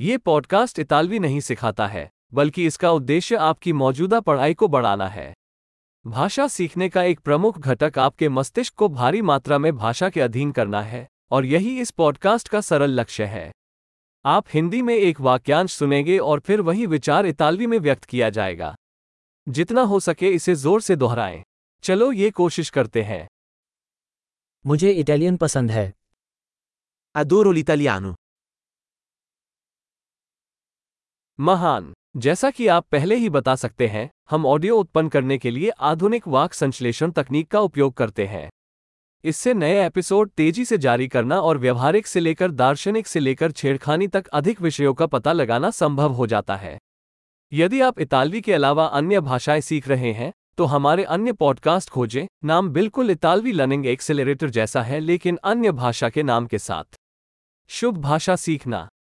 ये पॉडकास्ट इतालवी नहीं सिखाता है बल्कि इसका उद्देश्य आपकी मौजूदा पढ़ाई को बढ़ाना है। भाषा सीखने का एक प्रमुख घटक आपके मस्तिष्क को भारी मात्रा में भाषा के अधीन करना है और यही इस पॉडकास्ट का सरल लक्ष्य है। आप हिंदी में एक वाक्यांश सुनेंगे और फिर वही विचार इतालवी में व्यक्त किया जाएगा। जितना हो सके इसे ज़ोर से दोहराएँ। चलो ये कोशिश करते हैं। मुझे इटालियन पसंद है। Adoro l'italiano. महान। जैसा कि आप पहले ही बता सकते हैं, हम ऑडियो उत्पन्न करने के लिए आधुनिक वाक संश्लेषण तकनीक का उपयोग करते हैं। इससे नए एपिसोड तेज़ी से जारी करना और व्यवहारिक से लेकर दार्शनिक से लेकर छेड़खानी तक अधिक विषयों का पता लगाना संभव हो जाता है। यदि आप इतालवी के अलावा अन्य भाषाएँ सीख रहे हैं तो हमारे अन्य पॉडकास्ट खोजें, नाम बिल्कुल इतालवी लर्निंग एक्सेलरेटर जैसा है, लेकिन अन्य भाषा के नाम के साथ। शुभ भाषा सीखना।